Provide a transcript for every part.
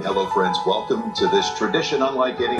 Hello, friends. Welcome to this tradition unlike any.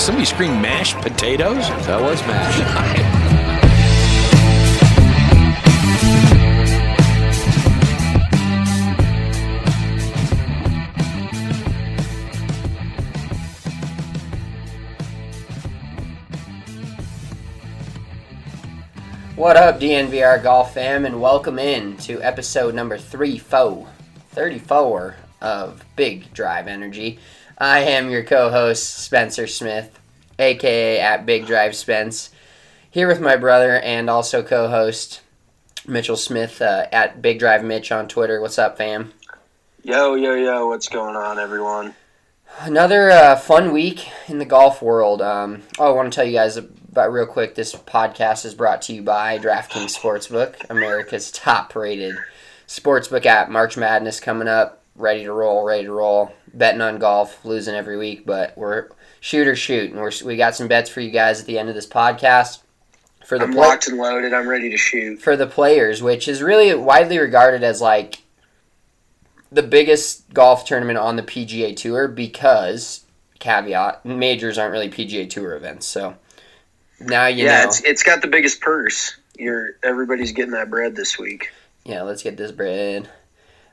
Somebody scream mashed potatoes? That was mashed. What up, DNVR Golf fam, and welcome in to episode number 34, 34 of Big Drive Energy. I am your co host, Spencer Smith, aka at Big Drive Spence, here with my brother and also co host, Mitchell Smith, uh, at Big Drive Mitch on Twitter. What's up, fam? Yo, yo, yo, what's going on, everyone? Another uh, fun week in the golf world. Um, oh, I want to tell you guys about real quick. This podcast is brought to you by DraftKings Sportsbook, America's top-rated sportsbook app. March Madness coming up, ready to roll, ready to roll. Betting on golf, losing every week, but we're shoot or shoot, and we're, we got some bets for you guys at the end of this podcast. For the I'm play- locked and loaded. I'm ready to shoot. for the players, which is really widely regarded as like the biggest golf tournament on the PGA Tour because caveat majors aren't really PGA Tour events. So now you yeah, know. it's it's got the biggest purse. You're everybody's getting that bread this week. yeah, let's get this bread.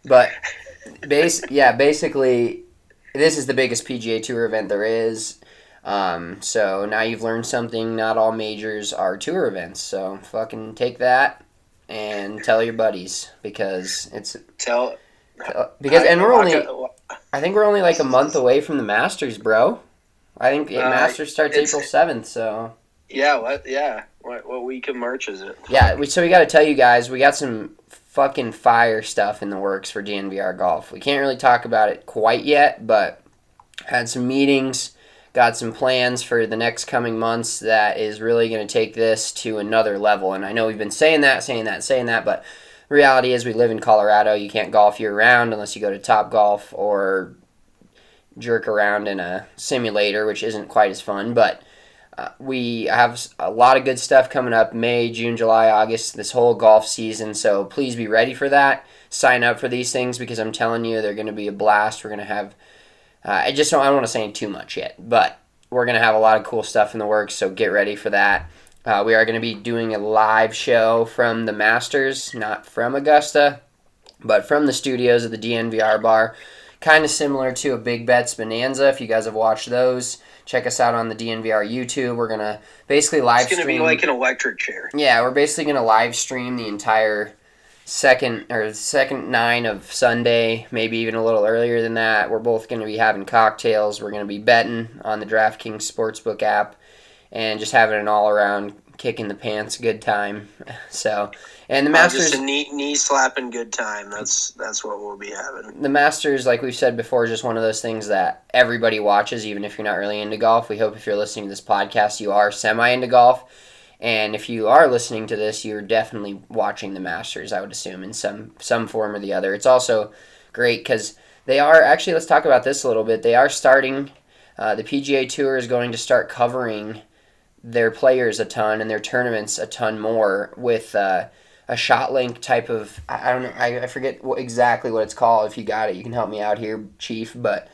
But base yeah, basically this is the biggest PGA Tour event there is. Um, so now you've learned something. Not all majors are tour events. So fucking take that and tell your buddies because it's Tell Uh, because and we're only I- I think we're only like a month away from the Masters, bro. I think the Uh, Masters starts April seventh, so yeah, what? Yeah, what? What week of March is it? yeah. We, so we got to tell you guys, we got some fucking fire stuff in the works for DNVR golf. We can't really talk about it quite yet, but had some meetings, got some plans for the next coming months that is really going to take this to another level. And I know we've been saying that, saying that, saying that, but reality is we live in Colorado. You can't golf year round unless you go to Top Golf or jerk around in a simulator, which isn't quite as fun. But we have a lot of good stuff coming up May, June, July, August, this whole golf season. So please be ready for that. Sign up for these things because I'm telling you, they're going to be a blast. We're going to have, uh, I just don't, I don't want to say too much yet, but we're going to have a lot of cool stuff in the works. So get ready for that. Uh, we are going to be doing a live show from the Masters, not from Augusta, but from the studios of the DNVR bar. Kind of similar to a Big Bets Bonanza. If you guys have watched those, check us out on the DNVR YouTube. We're going to basically live It's gonna stream. be like an electric chair. Yeah, we're basically gonna live stream the entire second or second nine of Sunday, maybe even a little earlier than that. We're both gonna be having cocktails. We're gonna be betting on the DraftKings Sportsbook app, and just having an all around kick in the pants good time. So, and the Uh, Masters. just a knee knee slapping good time. That's that's what we'll be having. the Masters, like we've said before, is just one of those things that everybody watches, even if you're not really into golf. We hope if you're listening to this podcast, you are semi into golf. And if you are listening to this, you're definitely watching the Masters, I would assume, in some some form or the other. It's also great because they are actually. Let's talk about this a little bit. They are starting. Uh, the PGA Tour is going to start covering their players a ton and their tournaments a ton more with uh, a shot link type of. I I don't know. I, I forget what, exactly what it's called. If you got it, you can help me out here, Chief. But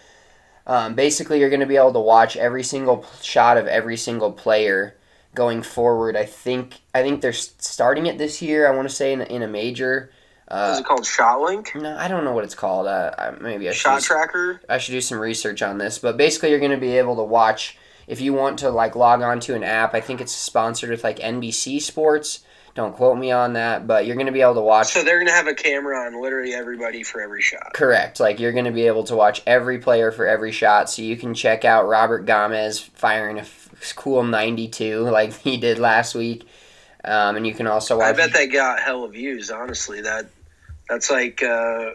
um, basically, you're going to be able to watch every single p- shot of every single player going forward. I think I think they're starting it this year. I want to say in, in a major. Is Uh, it called Shot Link? no, I don't know what it's called. Uh, maybe I should Shot Tracker? I should do some research on this. But basically, you're going to be able to watch if you want to like log on to an app. I think it's sponsored with like NBC Sports. Don't quote me on that, but you're going to be able to watch. So they're gonna have a camera on literally everybody for every shot. Correct. Like you're going to be able to watch every player for every shot, so you can check out Robert Gamez firing a f- cool 92 like he did last week. Um, and you can also watch. I bet that got hella views. Honestly, that that's like uh,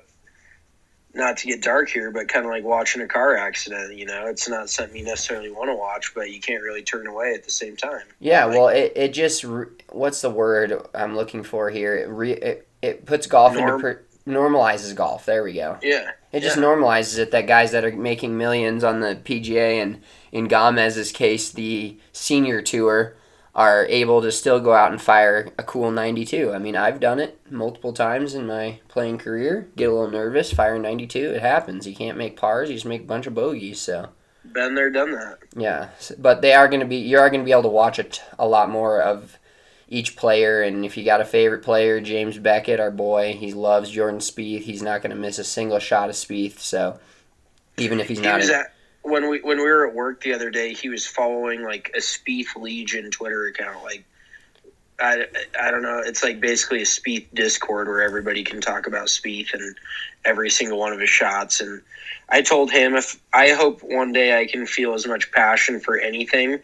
not to get dark here, but kind of like watching a car accident. You know, it's not something you necessarily want to watch, but you can't really turn away at the same time. Yeah, Like, well, it, it just re- what's the word I'm looking for here? It re, it, it puts golf Norm- into per, normalizes golf. There we go. yeah, It just Yeah. normalizes it that guys that are making millions on the PGA and in Gamez's case the senior tour are able to still go out and fire a cool 92. I mean, I've done it multiple times in my playing career. Get a little nervous, fire 92. It happens. You can't make pars. You just make a bunch of bogeys. So been there, done that. yeah, but they are going to be. You are going to be able to watch it a lot more of each player. And if you got a favorite player, James Beckett, our boy, he loves Jordan Spieth. He's not going to miss a single shot of Spieth. So even if he's He not, was in- at when we when we were at work the other day. He was following like a Spieth Legion Twitter account. Like, I, I don't know. It's like basically a Spieth Discord where everybody can talk about Spieth and every single one of his shots. And I told him if I hope one day I can feel as much passion for anything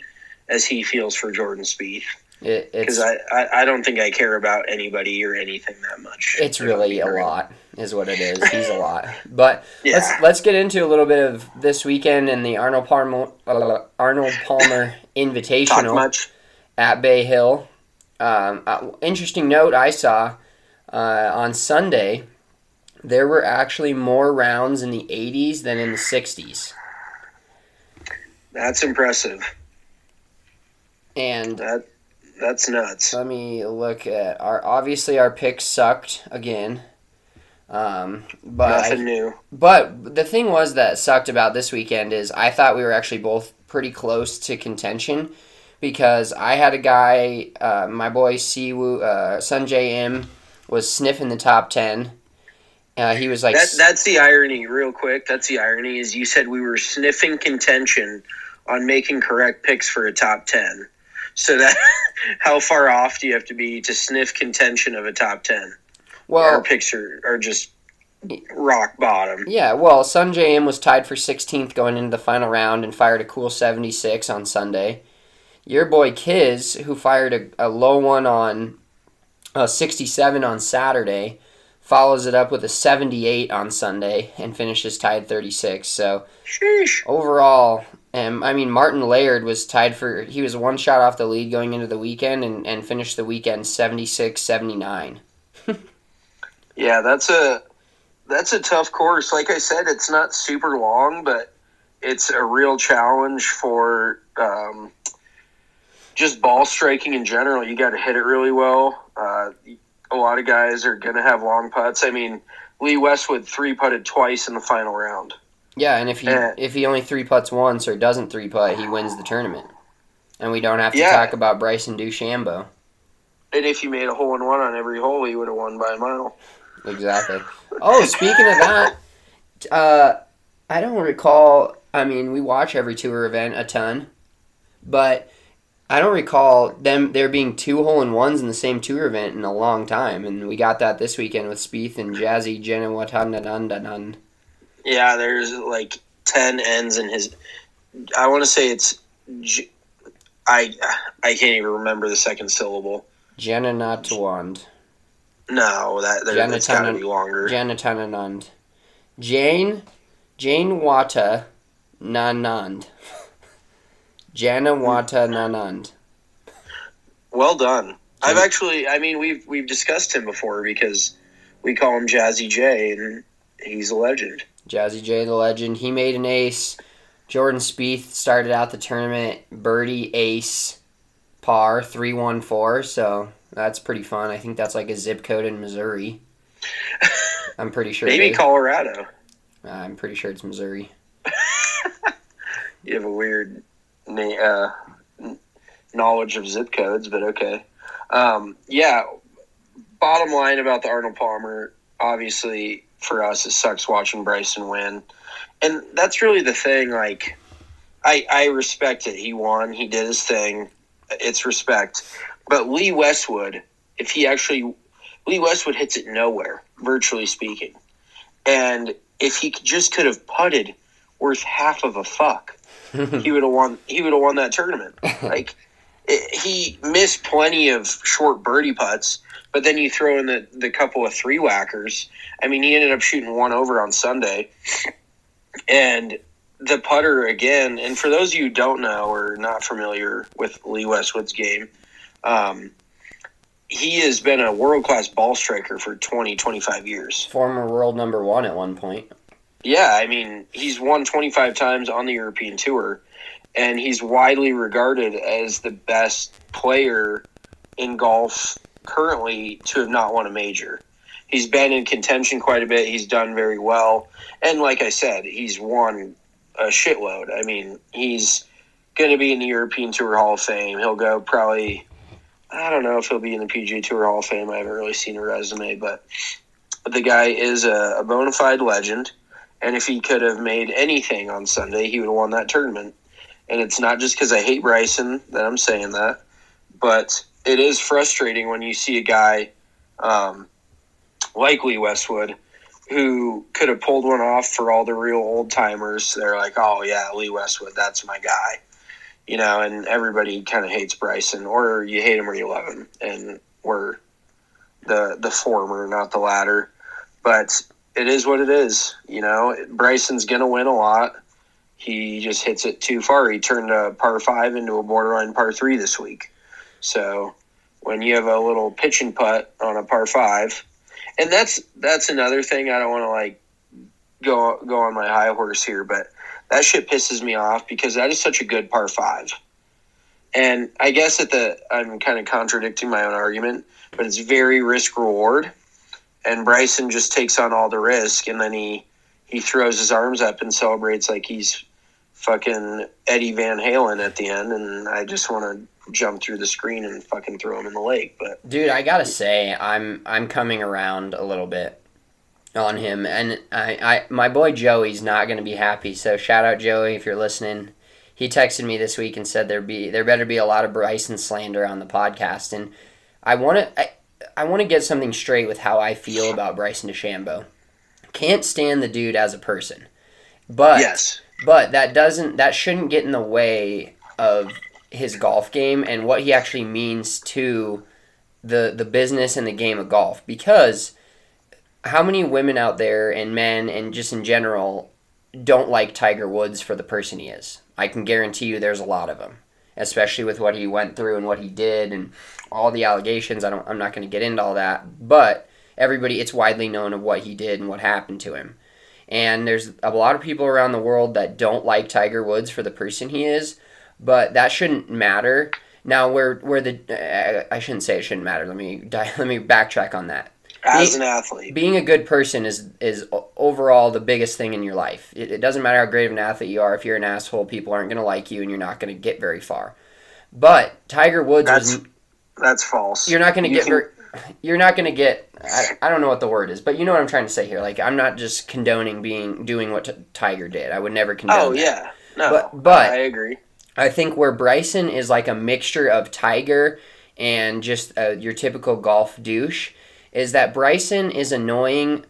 as he feels for Jordan Spieth it, because I, I I don't think I care about anybody or anything that much. it's really a lot, is what it is. He's a lot, but Yeah. let's let's get into a little bit of this weekend and the Arnold Palmer Arnold Palmer Invitational. much. at Bay Hill. Um, uh, interesting note I saw uh, on Sunday, there were actually more rounds in the 80s than in the 60s. That's impressive. And That that's nuts. let me look at our. Obviously, our picks sucked again. Um, but I- Nothing new. But the thing was that sucked about this weekend is I thought we were actually both pretty close to contention because I had a guy, uh, my boy Siwoo, uh, Sungjae Im, was sniffing the top 10. Uh, he was like, That that's the irony, real quick. That's the irony is you said we were sniffing contention on making correct picks for a top ten. So that how far off do you have to be to sniff contention of a top ten? Our well, picks are, are just rock bottom. yeah, well, Sungjae Im was tied for 16th going into the final round and fired a cool 76 on Sunday. Your boy Kiz, who fired a, a low one on uh, 67 on Saturday, follows it up with a 78 on Sunday and finishes tied 36. So Sheesh. overall, um, I mean, Martin Laird was tied for, he was one shot off the lead going into the weekend and, and finished the weekend 76 79. Yeah, that's a that's a tough course. Like I said, it's not super long, but it's a real challenge for um, just ball striking in general. You got to hit it really well. Uh, a lot of guys are going to have long putts. I mean, Lee Westwood three putted twice in the final round. Yeah, and if he Yeah. if he only three putts once or doesn't three putt, he wins the tournament. And we don't have to Yeah. talk about Bryson DeChambeau. And if he made a hole in one on every hole, he would have won by a mile. Exactly. Oh, speaking of that, uh, I don't recall. I mean, we watch every tour event a ton, but I don't recall them there being two hole in ones in the same tour event in a long time. And we got that this weekend with Spieth and Jazzy Jenawatandanandan. Yeah, there's like ten ends in his. I want to say it's. J- I I can't even remember the second syllable. Jenanatwand. No, that there, that's got to be longer. Janatananand. Jane Jane Wata Nanand. Janawata Nanand. well done. I've actually, I mean, we've we've discussed him before because we call him Jazzy J, and he's a legend. Jazzy J, the legend. He made an ace. Jordan Spieth started out the tournament birdie ace par three one four. So that's pretty fun. I think that's like a zip code in Missouri. I'm pretty sure. Maybe they- Colorado. I'm pretty sure it's Missouri. You have a weird na- uh, knowledge of zip codes, but okay. Um, yeah. Bottom line about the Arnold Palmer, obviously for us, it sucks watching Bryson win, and that's really the thing. Like, I I respect it. He won. He did his thing. It's respect. But Lee Westwood, if he actually Lee Westwood hits it nowhere, virtually speaking, and if he just could have putted worth half of a fuck he would have won. He would have won that tournament. Like it, he missed plenty of short birdie putts, but then you throw in the the couple of three whackers. I mean, he ended up shooting one over on Sunday, and the putter again. And for those of you who don't know or not familiar with Lee Westwood's game, um, he has been a world class ball striker for 20, 25 years. Former world number one at one point. Yeah, I mean, he's won 25 times on the European Tour, and he's widely regarded as the best player in golf currently to have not won a major. He's been in contention quite a bit. He's done very well. And like I said, he's won a shitload. I mean, he's going to be in the European Tour Hall of Fame. He'll go probably, I don't know if he'll be in the PGA Tour Hall of Fame. I haven't really seen a resume, but the guy is a, a bona fide legend. And if he could have made anything on Sunday, he would have won that tournament. And it's not just because I hate Bryson that I'm saying that, but it is frustrating when you see a guy um, like Lee Westwood who could have pulled one off for all the real old timers. They're like, oh, yeah, Lee Westwood, that's my guy. You know, and everybody kind of hates Bryson, or you hate him or you love him. And we're the, the former, not the latter. But it is what it is. You know, Bryson's to win a lot. He just hits it too far. He turned a par five into a borderline par three this week. So when you have a little pitch and putt on a par five, and that's that's another thing I don't want to like go go on my high horse here, but that shit pisses me off because that is such a good par five. And I guess at the I'm kind of contradicting my own argument, but it's very risk reward and Bryson just takes on all the risk, and then he he throws his arms up and celebrates like he's fucking Eddie Van Halen at the end, and I just want to jump through the screen and fucking throw him in the lake. But dude, I gotta say, I'm I'm coming around a little bit on him, and I, I my boy Joey's not gonna be happy. So shout out Joey if you're listening. He texted me this week and said there be there better be a lot of Bryson slander on the podcast, and I want to. I I want to get something straight with how I feel about Bryson DeChambeau. Can't stand the dude as a person, but yes, but that doesn't that shouldn't get in the way of his golf game and what he actually means to the the business and the game of golf. Because how many women out there and men and just in general don't like Tiger Woods for the person he is? I can guarantee you there's a lot of them, especially with what he went through and what he did and all the allegations. I don't. I'm not going to get into all that, but everybody, it's widely known of what he did and what happened to him. And there's a lot of people around the world that don't like Tiger Woods for the person he is, but that shouldn't matter. Now, where where the uh, I shouldn't say it shouldn't matter. Let me let me backtrack on that. As being, an athlete, being a good person is is overall the biggest thing in your life. It, it doesn't matter how great of an athlete you are. If you're an asshole, people aren't going to like you, and you're not going to get very far. But Tiger Woods That's, was that's false. You're not going to get. Can... you're not going to get. I, I don't know what the word is, but you know what I'm trying to say here. Like I'm not just condoning being doing what t- Tiger did. I would never condone. Oh that. yeah, no, but but I agree. I think where Bryson is like a mixture of Tiger and just uh, your typical golf douche is that Bryson is annoying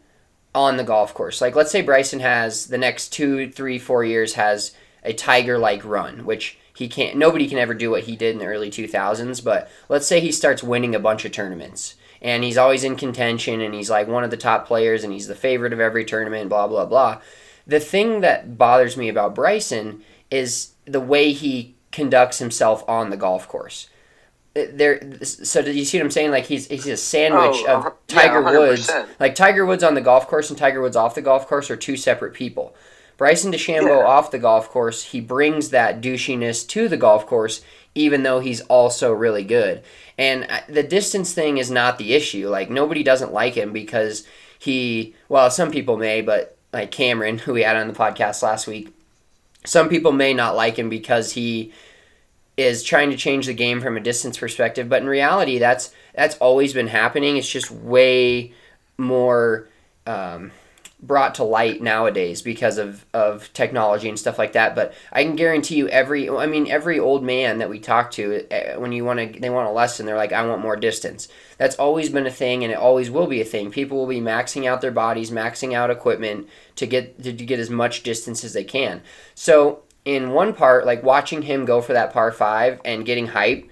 on the golf course. Like let's say Bryson has the next two, three, four years has a Tiger like run, which he can't nobody can ever do what he did in the early 2000s but let's say he starts winning a bunch of tournaments and he's always in contention and he's like one of the top players and he's the favorite of every tournament blah blah blah the thing that bothers me about Bryson is the way he conducts himself on the golf course uh, there so do you see what I'm saying like he's he's a sandwich oh, of Tiger yeah, Woods like Tiger Woods on the golf course and Tiger Woods off the golf course are two separate people Bryson DeChambeau yeah. off the golf course, he brings that douchiness to the golf course, even though he's also really good. And uh, the distance thing is not the issue. Like nobody doesn't like him because he, well, some people may, but like Cameron, who we had on the podcast last week, some people may not like him because he is trying to change the game from a distance perspective. But in reality, that's that's always been happening. It's just way more. Um, brought to light nowadays because of, of technology and stuff like that. But I can guarantee you, every I mean, every old man that we talk to, eh, when you want to, they want a lesson. They're like, I want more distance. That's always been a thing, and it always will be a thing. People will be maxing out their bodies, maxing out equipment to get to, get as much distance as they can. So in one part, like watching him go for that par five and getting hype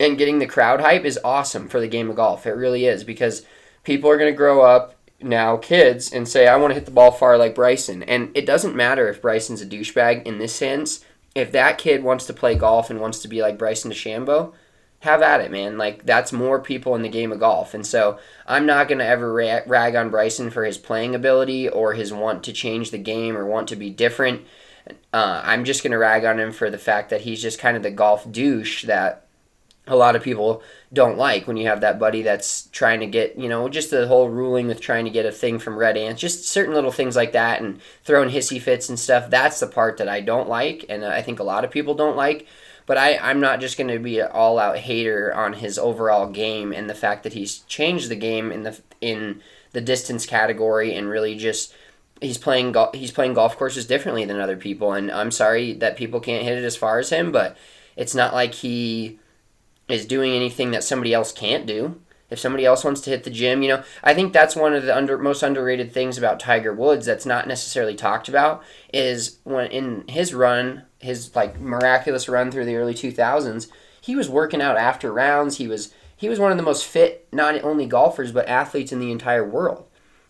and getting the crowd hype is awesome for the game of golf. It really is because people are going to grow up now, kids, and say, I want to hit the ball far like Bryson. And it doesn't matter if Bryson's a douchebag in this sense. If that kid wants to play golf and wants to be like Bryson DeChambeau, have at it, man. Like that's more people in the game of golf, and so I'm not gonna ever rag on Bryson for his playing ability or his want to change the game or want to be different. Uh, I'm just gonna rag on him for the fact that he's just kind of the golf douche that a lot of people don't like when you have that buddy that's trying to get, you know, just the whole ruling with trying to get a thing from Red Ants, just certain little things like that and throwing hissy fits and stuff. That's the part that I don't like, and I think a lot of people don't like. But I, I'm not just going to be an all out hater on his overall game and the fact that he's changed the game in the in the distance category and really just he's playing golf he's playing golf courses differently than other people and I'm sorry that people can't hit it as far as him but it's not like he is doing anything that somebody else can't do. If somebody else wants to hit the gym you know I think that's one of the under most underrated things about Tiger Woods that's not necessarily talked about is when in his run his like miraculous run through the early 2000s he was working out after rounds. He was he was one of the most fit not only golfers but athletes in the entire world.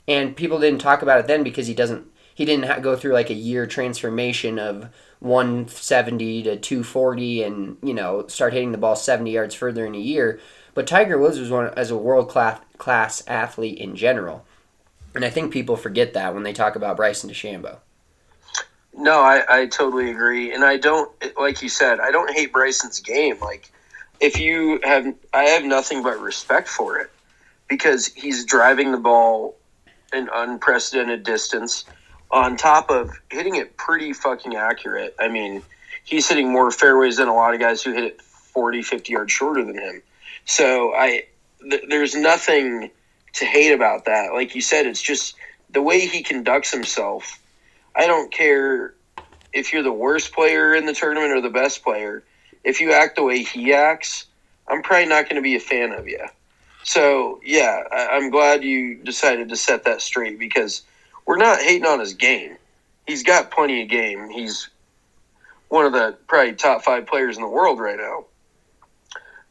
And people didn't talk about it then because he doesn't he didn't go through like a year transformation of 170 to 240 and you know start hitting the ball 70 yards further in a year but tiger woods was one as a world class class athlete in general and i think people forget that when they talk about bryson dechambeau No, I, I totally agree, and I don't like you said. I don't hate Bryson's game. Like, if you have, I have nothing but respect for it because he's driving the ball an unprecedented distance, on top of hitting it pretty fucking accurate. I mean, he's hitting more fairways than a lot of guys who hit it 40, 50 yards shorter than him. So I, th- there's nothing to hate about that. Like you said, it's just the way he conducts himself. I don't care if you're the worst player in the tournament or the best player. If you act the way he acts, I'm probably not going to be a fan of you. So yeah, I, I'm glad you decided to set that straight because we're not hating on his game. He's got plenty of game. He's one of the probably top five players in the world right now.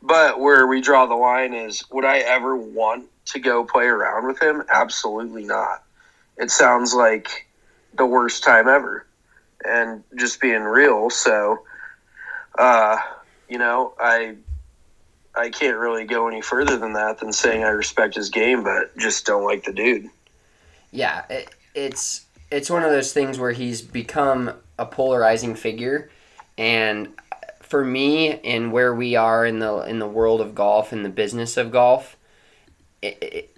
But where we draw the line is would I ever want to go play around with him? Absolutely not. It sounds like the worst time ever. And just being real, so uh, you know, I I can't really go any further than that than saying I respect his game, but just don't like the dude. yeah, it, it's it's one of those things where he's become a polarizing figure, and for me, and where we are in the in the world of golf and the business of golf, it, it,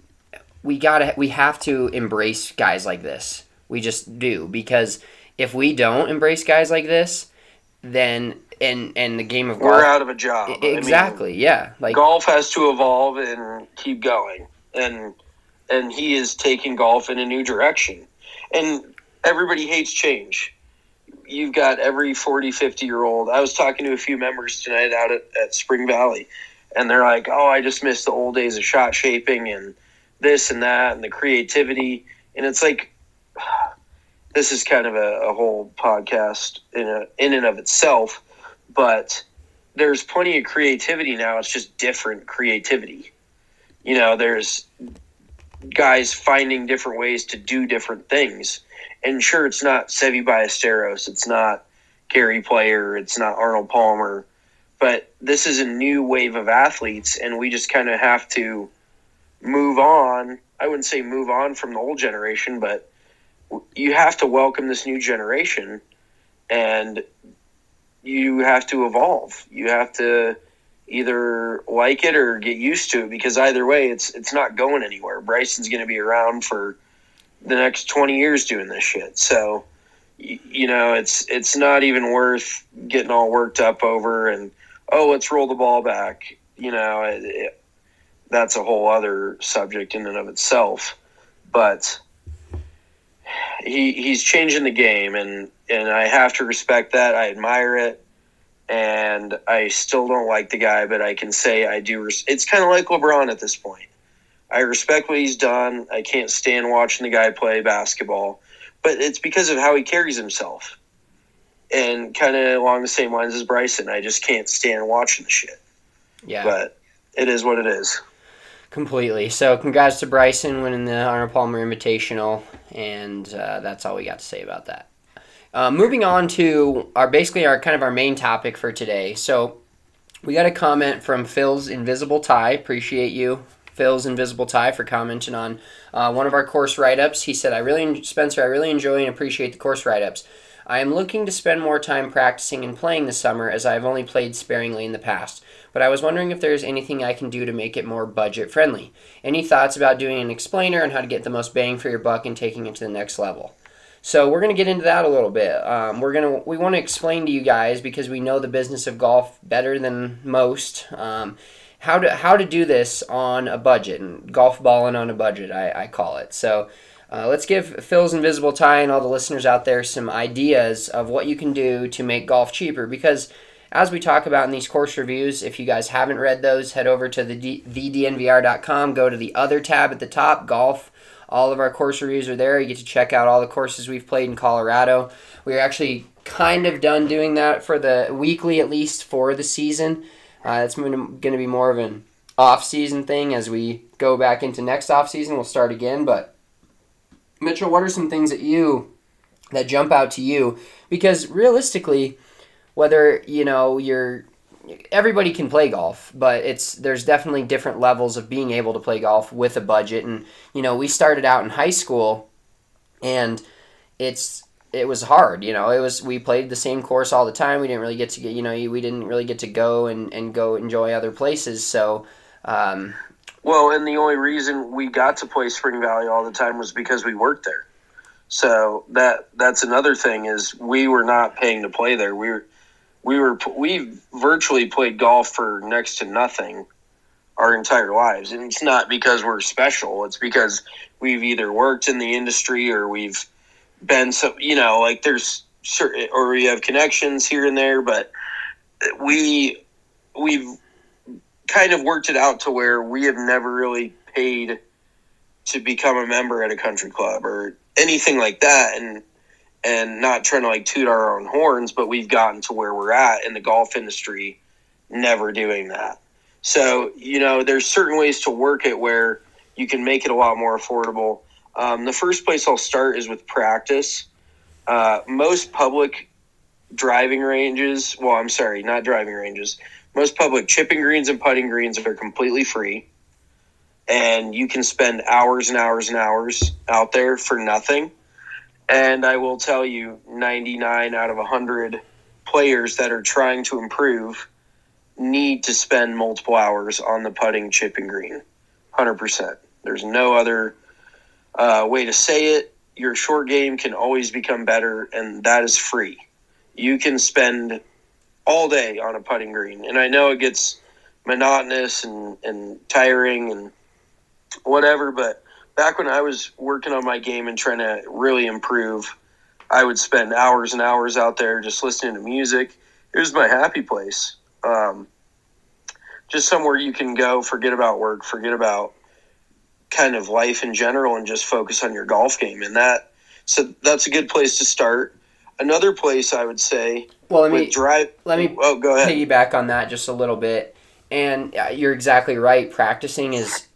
we gotta we have to embrace guys like this. We just do because if we don't embrace guys like this, then and and the game of golf We're out of a job. I mean, exactly yeah like golf has to evolve and keep going and and he is taking golf in a new direction and everybody hates change you've got every 40 50 year old i was talking to a few members tonight out at, at spring valley and they're like oh i just miss the old days of shot shaping and this and that and the creativity and it's like this is kind of a, a whole podcast in a, in and of itself but there's plenty of creativity now. It's just different creativity. You know, there's guys finding different ways to do different things. And sure, it's not Seve Ballesteros, it's not Gary Player, it's not Arnold Palmer, but this is a new wave of athletes, and we just kind of have to move on. I wouldn't say move on from the old generation, but you have to welcome this new generation and you have to evolve. You have to either like it or get used to it because either way, it's it's not going anywhere. Bryson's going to be around for the next twenty years doing this shit. So, you know, it's it's not even worth getting all worked up over and oh, let's roll the ball back. You know, it, it, that's a whole other subject in and of itself. But he he's changing the game and and I have to respect that. I admire it, and I still don't like the guy, but I can say I do. Res- it's kind of like LeBron at this point. I respect what he's done. I can't stand watching the guy play basketball, but it's because of how he carries himself. and kind of along the same lines as Bryson, I just can't stand watching the shit. Yeah. But it is what it is. Completely. So, congrats to Bryson winning the Arnold Palmer Invitational, and uh, that's all we got to say about that. Uh, moving on to our basically our kind of our main topic for today. So, we got a comment from Phil's Invisible Tie. Appreciate you, Phil's Invisible Tie, for commenting on uh, one of our course write ups. He said, "I really, Spencer, I really enjoy and appreciate the course write ups. I am looking to spend more time practicing and playing this summer as I have only played sparingly in the past." but I was wondering if there's anything I can do to make it more budget friendly. Any thoughts about doing an explainer on how to get the most bang for your buck and taking it to the next level? So we're gonna get into that a little bit. Um, we're gonna we want to explain to you guys because we know the business of golf better than most. Um, how to how to do this on a budget and golf balling on a budget, I, I call it. So. Uh, let's give Phil's Invisible Tie and all the listeners out there some ideas of what you can do to make golf cheaper because as we talk about in these course reviews, if you guys haven't read those, head over to the D- thednvr.com, go to the other tab at the top, golf. All of our course reviews are there. You get to check out all the courses we've played in Colorado. We're actually kind of done doing that for the weekly, at least for the season. Uh, it's going to be more of an off-season thing as we go back into next off-season. We'll start again. But Mitchell, what are some things that you that jump out to you? Because realistically whether you know you're everybody can play golf, but it's there's definitely different levels of being able to play golf with a budget. And you know, we started out in high school, and it's it was hard. You know, it was we played the same course all the time. We didn't really get to get you know we didn't really get to go and and go enjoy other places. So. Um, well, and the only reason we got to play Spring Valley all the time was because we worked there. So that that's another thing is we were not paying to play there. We were we were we virtually played golf for next to nothing our entire lives. And it's not because we're special. It's because we've either worked in the industry or we've been so you know like there's certain or we have connections here and there but we we've kind of worked it out to where we have never really paid to become a member at a country club or anything like that. And and not trying to like toot our own horns, but we've gotten to where we're at in the golf industry, never doing that. So, you know, there's certain ways to work it where you can make it a lot more affordable. Um, the first place I'll start is with practice. Uh, most public driving ranges, well, I'm sorry, not driving ranges, most public chipping greens and putting greens are completely free. And you can spend hours and hours and hours out there for nothing and I will tell you, 99 out of 100 players that are trying to improve need to spend multiple hours on the putting, chipping green. 100%. There's no other uh, way to say it. Your short game can always become better, and that is free. You can spend all day on a putting green. And I know it gets monotonous and, and tiring and whatever, but back when I was working on my game and trying to really improve, I would spend hours and hours out there just listening to music. It was my happy place. Um, just somewhere you can go, forget about work, forget about kind of life in general, and just focus on your golf game. And that, so that's a good place to start. Another place I would say. Well, let me drive. Let me. Oh, go ahead. Piggyback on that just a little bit, and you're exactly right. Practicing is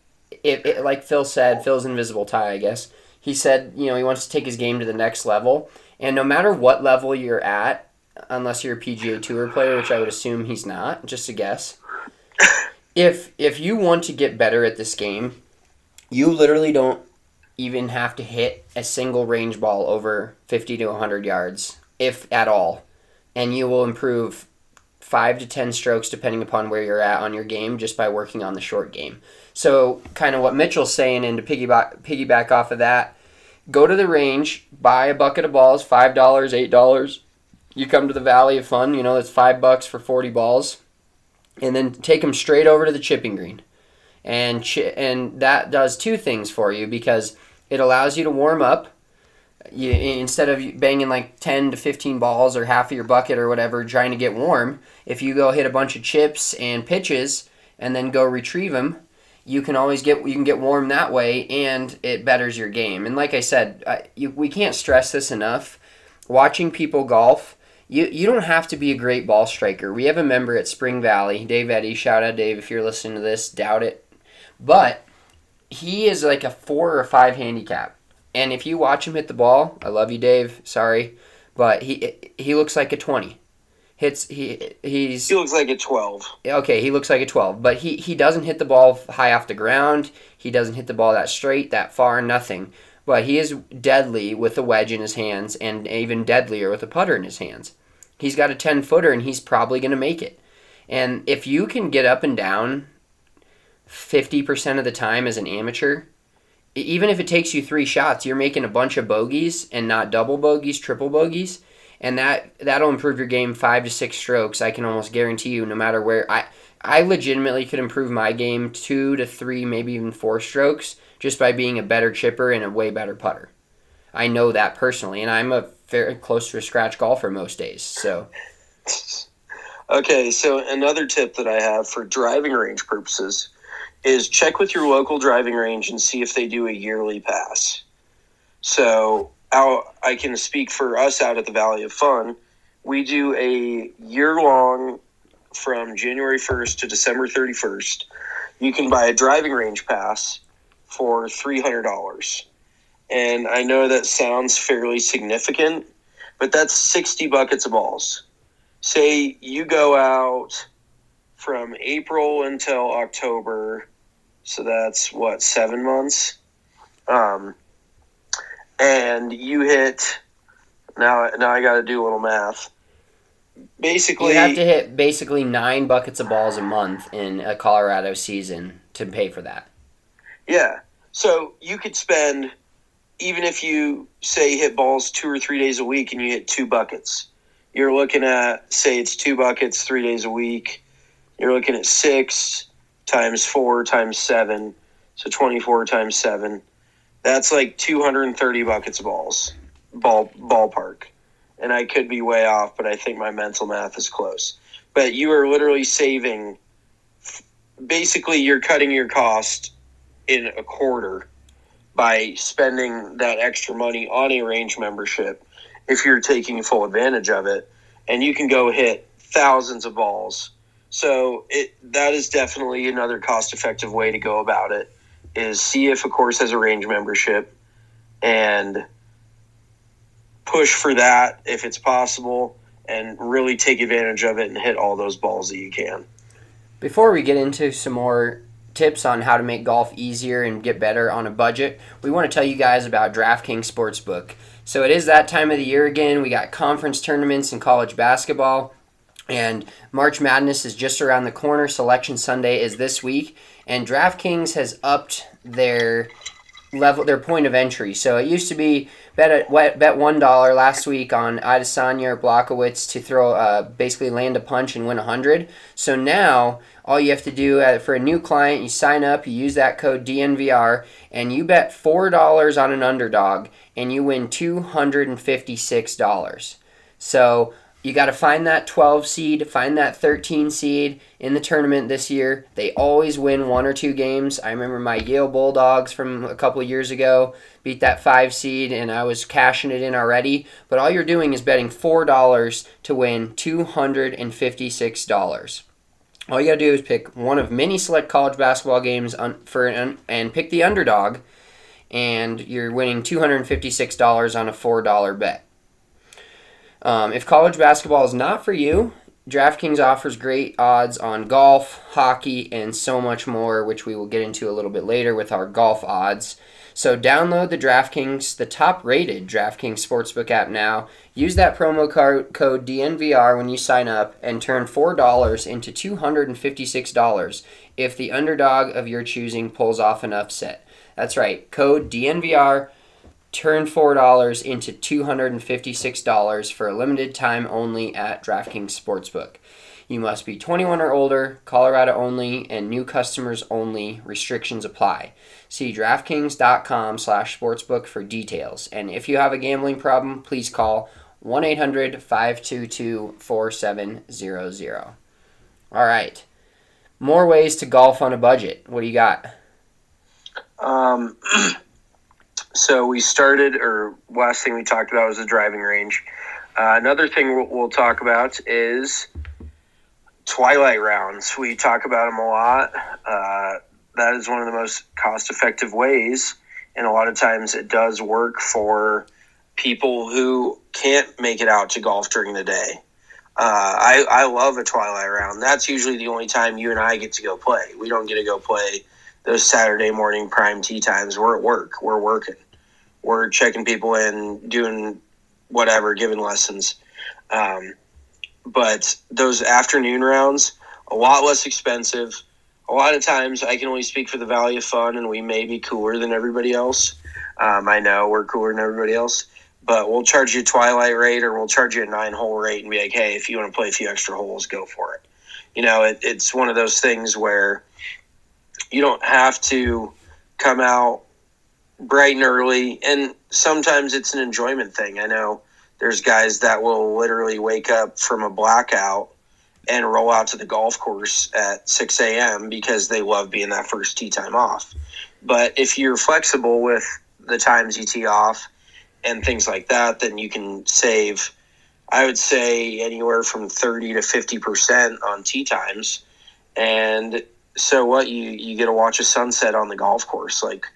it, it, like Phil said, Phil's invisible tie, I guess. He said, you know, he wants to take his game to the next level, and no matter what level you're at, unless you're a PGA Tour player, which I would assume he's not, just a guess. If if you want to get better at this game, you literally don't even have to hit a single range ball over 50 to 100 yards, if at all, and you will improve five to 10 strokes depending upon where you're at on your game just by working on the short game. So, kind of what Mitchell's saying, and to piggyback piggyback off of that, go to the range, buy a bucket of balls, five dollars, eight dollars. You come to the Valley of Fun, you know it's five bucks for forty balls, and then take them straight over to the chipping green, and chi- and that does two things for you because it allows you to warm up. You, instead of banging like 10 to 15 balls or half of your bucket or whatever trying to get warm if you go hit a bunch of chips and pitches and then go retrieve them you can always get you can get warm that way and it betters your game and like i said you, we can't stress this enough watching people golf You you don't have to be a great ball striker. We have a member at Spring Valley, Dave Eddy. Shout out Dave if you're listening to this. Doubt it, but he is like a four or five handicap. And if you watch him hit the ball, I love you, Dave. Sorry, but he he looks like a twenty. Hits he he's He looks like a 12. okay. He looks like a twelve, but he he doesn't hit the ball high off the ground. He doesn't hit the ball that straight, that far, nothing. But he is deadly with a wedge in his hands, and even deadlier with a putter in his hands. He's got a ten footer, and he's probably going to make it. And if you can get up and down fifty percent of the time as an amateur, even if it takes you three shots, you're making a bunch of bogeys and not double bogeys, triple bogeys, and that that'll improve your game five to six strokes. I can almost guarantee you, no matter where I I legitimately could improve my game two to three, maybe even four strokes just by being a better chipper and a way better putter. I know that personally, and I'm a very close to a scratch golfer most days. So Okay, so another tip that I have for driving range purposes is check with your local driving range and see if they do a yearly pass. So out, I can speak for us out at the Valley of Fun. We do a year long from January 1st to December 31st. You can buy a driving range pass for $300. And I know that sounds fairly significant, but that's 60 buckets of balls say you go out from April until October, so that's what seven months, um, and you hit. Now, now I got to do a little math. Basically, you have to hit basically nine buckets of balls a month in a Colorado season to pay for that. Yeah. So you could spend, even if you say hit balls two or three days a week and you hit two buckets, you're looking at, say it's two buckets three days a week. You're looking at six times four times seven. So 24 times seven. That's like 230 buckets of balls, ball ballpark. And I could be way off, but I think my mental math is close. But you are literally saving, basically, you're cutting your cost in a quarter by spending that extra money on a range membership if you're taking full advantage of it and you can go hit thousands of balls so it that is definitely another cost effective way to go about it is see if a course has a range membership and push for that if it's possible and really take advantage of it and hit all those balls that you can Before we get into some more tips on how to make golf easier and get better on a budget, we want to tell you guys about DraftKings Sportsbook. So it is that time of the year again. We got conference tournaments and college basketball. And March Madness is just around the corner. Selection Sunday is this week. And DraftKings has upped their level their point of entry. So it used to be bet at, bet one dollar last week on Adesanya or Blachowicz to throw uh, basically land a punch and win a hundred. So now all you have to do uh, for a new client, you sign up, you use that code DNVR, and you bet four dollars on an underdog, and you win two hundred and fifty six dollars. So you got to find that 12 seed, find that 13 seed in the tournament this year. They always win one or two games. I remember my Yale Bulldogs from a couple years ago beat that 5 seed and I was cashing it in already, but all you're doing is betting $4 to win $256. All you got to do is pick one of many select college basketball games on, for an, and pick the underdog and you're winning $256 on a $4 bet. Um, if college basketball is not for you, DraftKings offers great odds on golf, hockey, and so much more, which we will get into a little bit later with our golf odds. So download the DraftKings, the top-rated DraftKings Sportsbook app now. Use that promo code, DNVR when you sign up and turn $4 into $256 if the underdog of your choosing pulls off an upset. That's right, code DNVR turn $4 into $256 for a limited time only at DraftKings Sportsbook. You must be 21 or older, Colorado only, and new customers only. Restrictions apply. See DraftKings.com slash sportsbook for details. And if you have a gambling problem, please call 1-800-522-4700. All right. More ways to golf on a budget. What do you got? Um, so we started, or last thing we talked about was the driving range. Uh, another thing we'll, we'll talk about is twilight rounds. We talk about them a lot. Uh, that is one of the most cost effective ways. And a lot of times it does work for people who can't make it out to golf during the day. Uh, I, I love a twilight round. That's usually the only time you and I get to go play. We don't get to go play those Saturday morning prime tee times. We're at work. We're working. We're checking people in, doing whatever, giving lessons. Um, but those afternoon rounds, a lot less expensive. A lot of times, I can only speak for the Valley of Fun, and we may be cooler than everybody else. Um, I know we're cooler than everybody else, but we'll charge you a twilight rate or we'll charge you a nine hole rate and be like, hey, if you want to play a few extra holes, go for it. You know, it, it's one of those things where you don't have to come out bright and early, and sometimes it's an enjoyment thing. I know there's guys that will literally wake up from a blackout and roll out to the golf course at 6 a.m. because they love being that first tee time off. But if you're flexible with the times you tee off and things like that, then you can save, I would say, anywhere from 30 to 50% on tee times. And so what? You, you get to watch a sunset on the golf course. Like,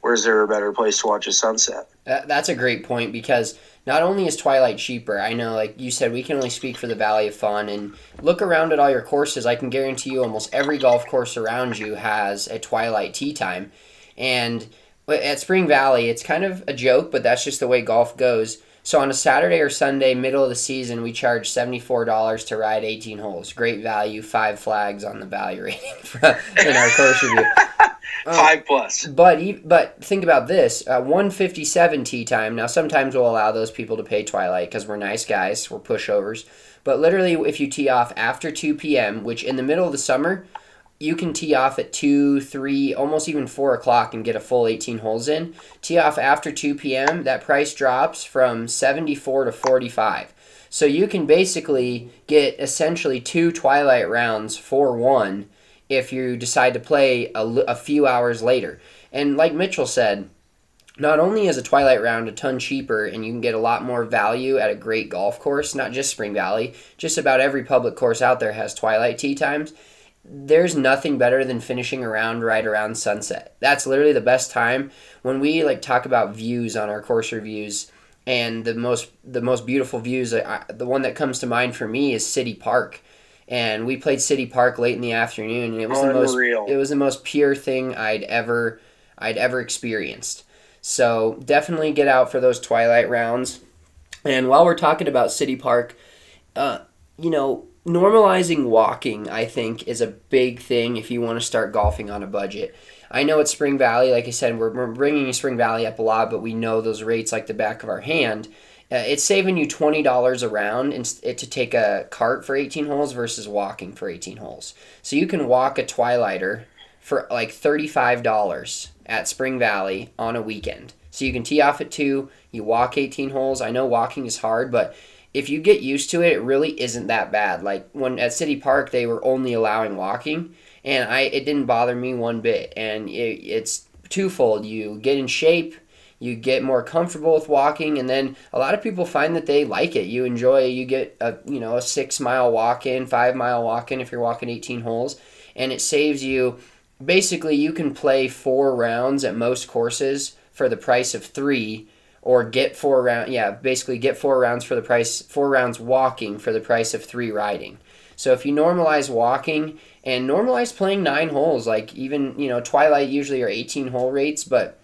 where's there a better place to watch a sunset? That, that's a great point because not only is Twilight cheaper, I know, like you said, we can only speak for the Valley of Fun and look around at all your courses. I can guarantee you almost every golf course around you has a Twilight tee time. And at Spring Valley, it's kind of a joke, but that's just the way golf goes. So on a Saturday or Sunday, middle of the season, we charge $74 to ride 18 holes. Great value, five flags on the value rating in our course review. Five plus. But but think about this: uh, one fifty seven tee time. Now sometimes we'll allow those people to pay twilight because we're nice guys, we're pushovers. But literally, if you tee off after two p.m., which in the middle of the summer, you can tee off at two, three, almost even four o'clock and get a full eighteen holes in. Tee off after two p.m. That price drops from seventy four to forty five. So you can basically get essentially two twilight rounds for one if you decide to play a, a few hours later. And like Mitchell said, not only is a Twilight round a ton cheaper and you can get a lot more value at a great golf course, not just Spring Valley, just about every public course out there has Twilight tee times. There's nothing better than finishing around right around sunset. That's literally the best time when we like talk about views on our course reviews and the most the most beautiful views I, the one that comes to mind for me is City Park and we played City Park late in the afternoon, and it was Unreal. the most it was the most pure thing I'd ever I'd ever experienced. So definitely get out for those twilight rounds. And while we're talking about City Park, uh, you know, normalizing walking I think is a big thing if you want to start golfing on a budget. I know at Spring Valley, like I said, we're, we're bringing Spring Valley up a lot, but we know those rates like the back of our hand. Uh, it's saving you twenty dollars a round to take a cart for eighteen holes versus walking for eighteen holes. So you can walk a twilighter for like thirty five dollars at Spring Valley on a weekend. So you can tee off at two, you walk eighteen holes. I know walking is hard, but if you get used to it, it really isn't that bad. Like when at City Park, they were only allowing walking, and I it didn't bother me one bit. And it, it's twofold: you get in shape you get more comfortable with walking and then a lot of people find that they like it you enjoy it, you get a you know a six mile walk in five mile walk in if you're walking 18 holes and it saves you basically you can play four rounds at most courses for the price of three or get four rounds. yeah basically get four rounds for the price four rounds walking for the price of three riding so if you normalize walking and normalize playing nine holes like even you know twilight usually are 18 hole rates but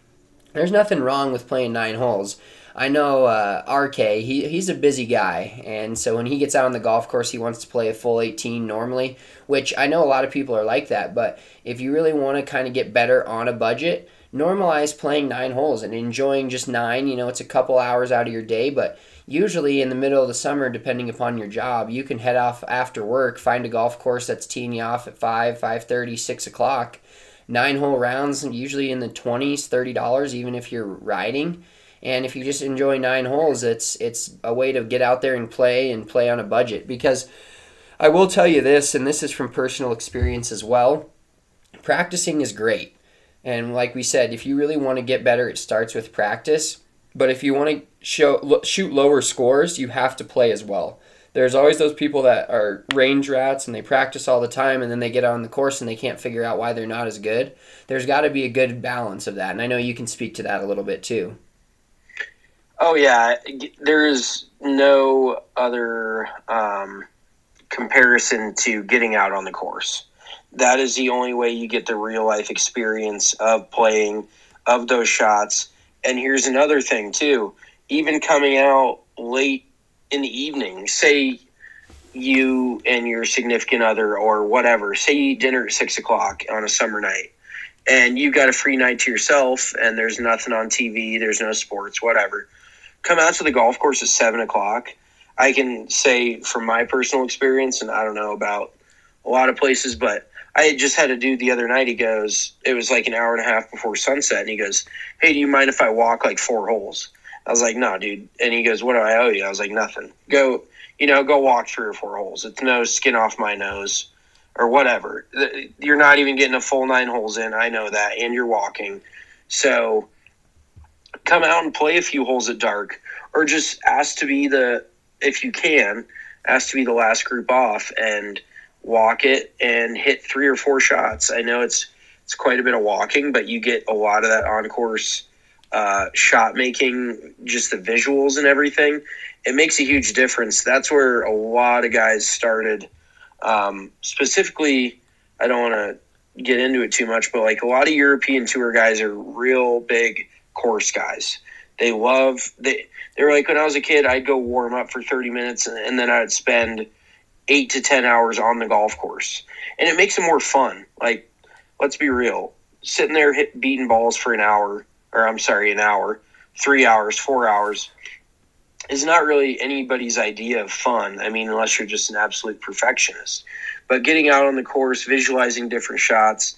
there's nothing wrong with playing nine holes. I know uh, RK, he, he's a busy guy, and so when he gets out on the golf course, he wants to play a full 18 normally, which I know a lot of people are like that, but if you really want to kind of get better on a budget, normalize playing nine holes and enjoying just nine. You know, it's a couple hours out of your day, but usually in the middle of the summer, depending upon your job, you can head off after work, find a golf course that's teeing you off at 5, 5.30, 6 o'clock, nine hole rounds usually in the 20s $30 even if you're riding. And if you just enjoy nine holes it's it's a way to get out there and play and play on a budget. Because i will tell you this and this is from personal experience as well practicing is great and like we said if you really want to get better it starts with practice But if you want to show shoot lower scores, you have to play as well. There's always those people that are range rats and they practice all the time and then they get on the course and they can't figure out why they're not as good. There's got to be a good balance of that. And I know you can speak to that a little bit too. Oh yeah, there is no other um, comparison to getting out on the course. That is the only way you get the real life experience of playing of those shots. And here's another thing too. Even coming out late in the evening, say you and your significant other or whatever, say you eat dinner at six o'clock on a summer night and you've got a free night to yourself and there's nothing on TV, there's no sports, whatever. Come out to the golf course at seven o'clock. I can say from my personal experience, and I don't know about a lot of places, but I just had a dude the other night. He goes, it was like an hour and a half before sunset, and he goes, "Hey, do you mind if I walk like four holes?" I was like, "No, dude." And he goes, "What do I owe you?" I was like, "Nothing. Go, you know, go walk three or four holes. It's no skin off my nose, or whatever. You're not even getting a full nine holes in. I know that, and you're walking. So come out and play a few holes at dark, or just ask to be the, if you can, ask to be the last group off and." Walk it and hit three or four shots. I know it's it's quite a bit of walking, but you get a lot of that on course uh, shot making, just the visuals and everything. It makes a huge difference. That's where a lot of guys started. Um, specifically, I don't want to get into it too much, but like a lot of European tour guys are real big course guys. They love they. They were like when I was a kid, I'd go warm up for thirty minutes, and, and then I'd spend eight to ten hours on the golf course, and it makes it more fun. Like, let's be real, sitting there hit, beating balls for an hour, or I'm sorry, an hour, three hours, four hours, is not really anybody's idea of fun. I mean, unless you're just an absolute perfectionist. But getting out on the course, visualizing different shots,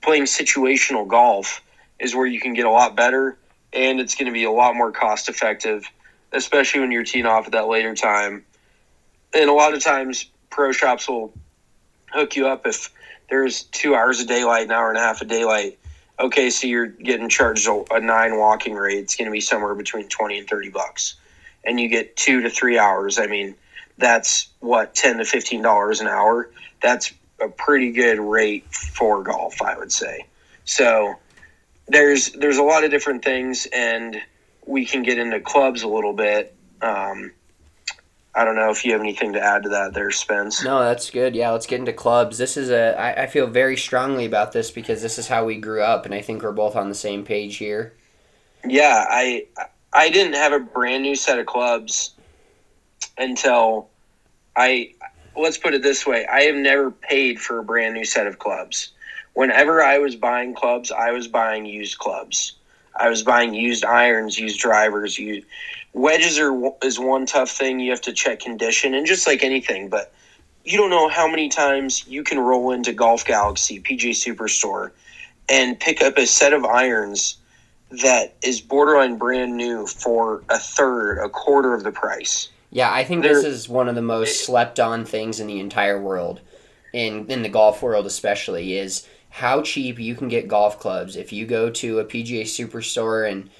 playing situational golf is where you can get a lot better, and it's going to be a lot more cost effective, especially when you're teeing off at that later time and a lot of times pro shops will hook you up if there's two hours of daylight, an hour and a half of daylight. Okay, so you're getting charged a nine walking rate. It's going to be somewhere between twenty and thirty bucks, and you get two to three hours. I mean, that's what ten to fifteen dollars an hour. That's a pretty good rate for golf, I would say. So there's there's a lot of different things, and we can get into clubs a little bit. Um, I don't know if you have anything to add to that there, Spence. No, that's good. Yeah, let's get into clubs. This is a I, I feel very strongly about this because this is how we grew up and I think we're both on the same page here. Yeah, I I didn't have a brand new set of clubs until I let's put it this way, I have never paid for a brand new set of clubs. Whenever I was buying clubs, I was buying used clubs. I was buying used irons, used drivers, used wedges are is one tough thing. You have to check condition and just like anything, but you don't know how many times you can roll into Golf Galaxy, PGA Superstore, and pick up a set of irons that is borderline brand new for a third, a quarter of the price. Yeah, I think this is one of the most slept on things in the entire world, in in the golf world especially, is how cheap you can get golf clubs if you go to a PGA Superstore and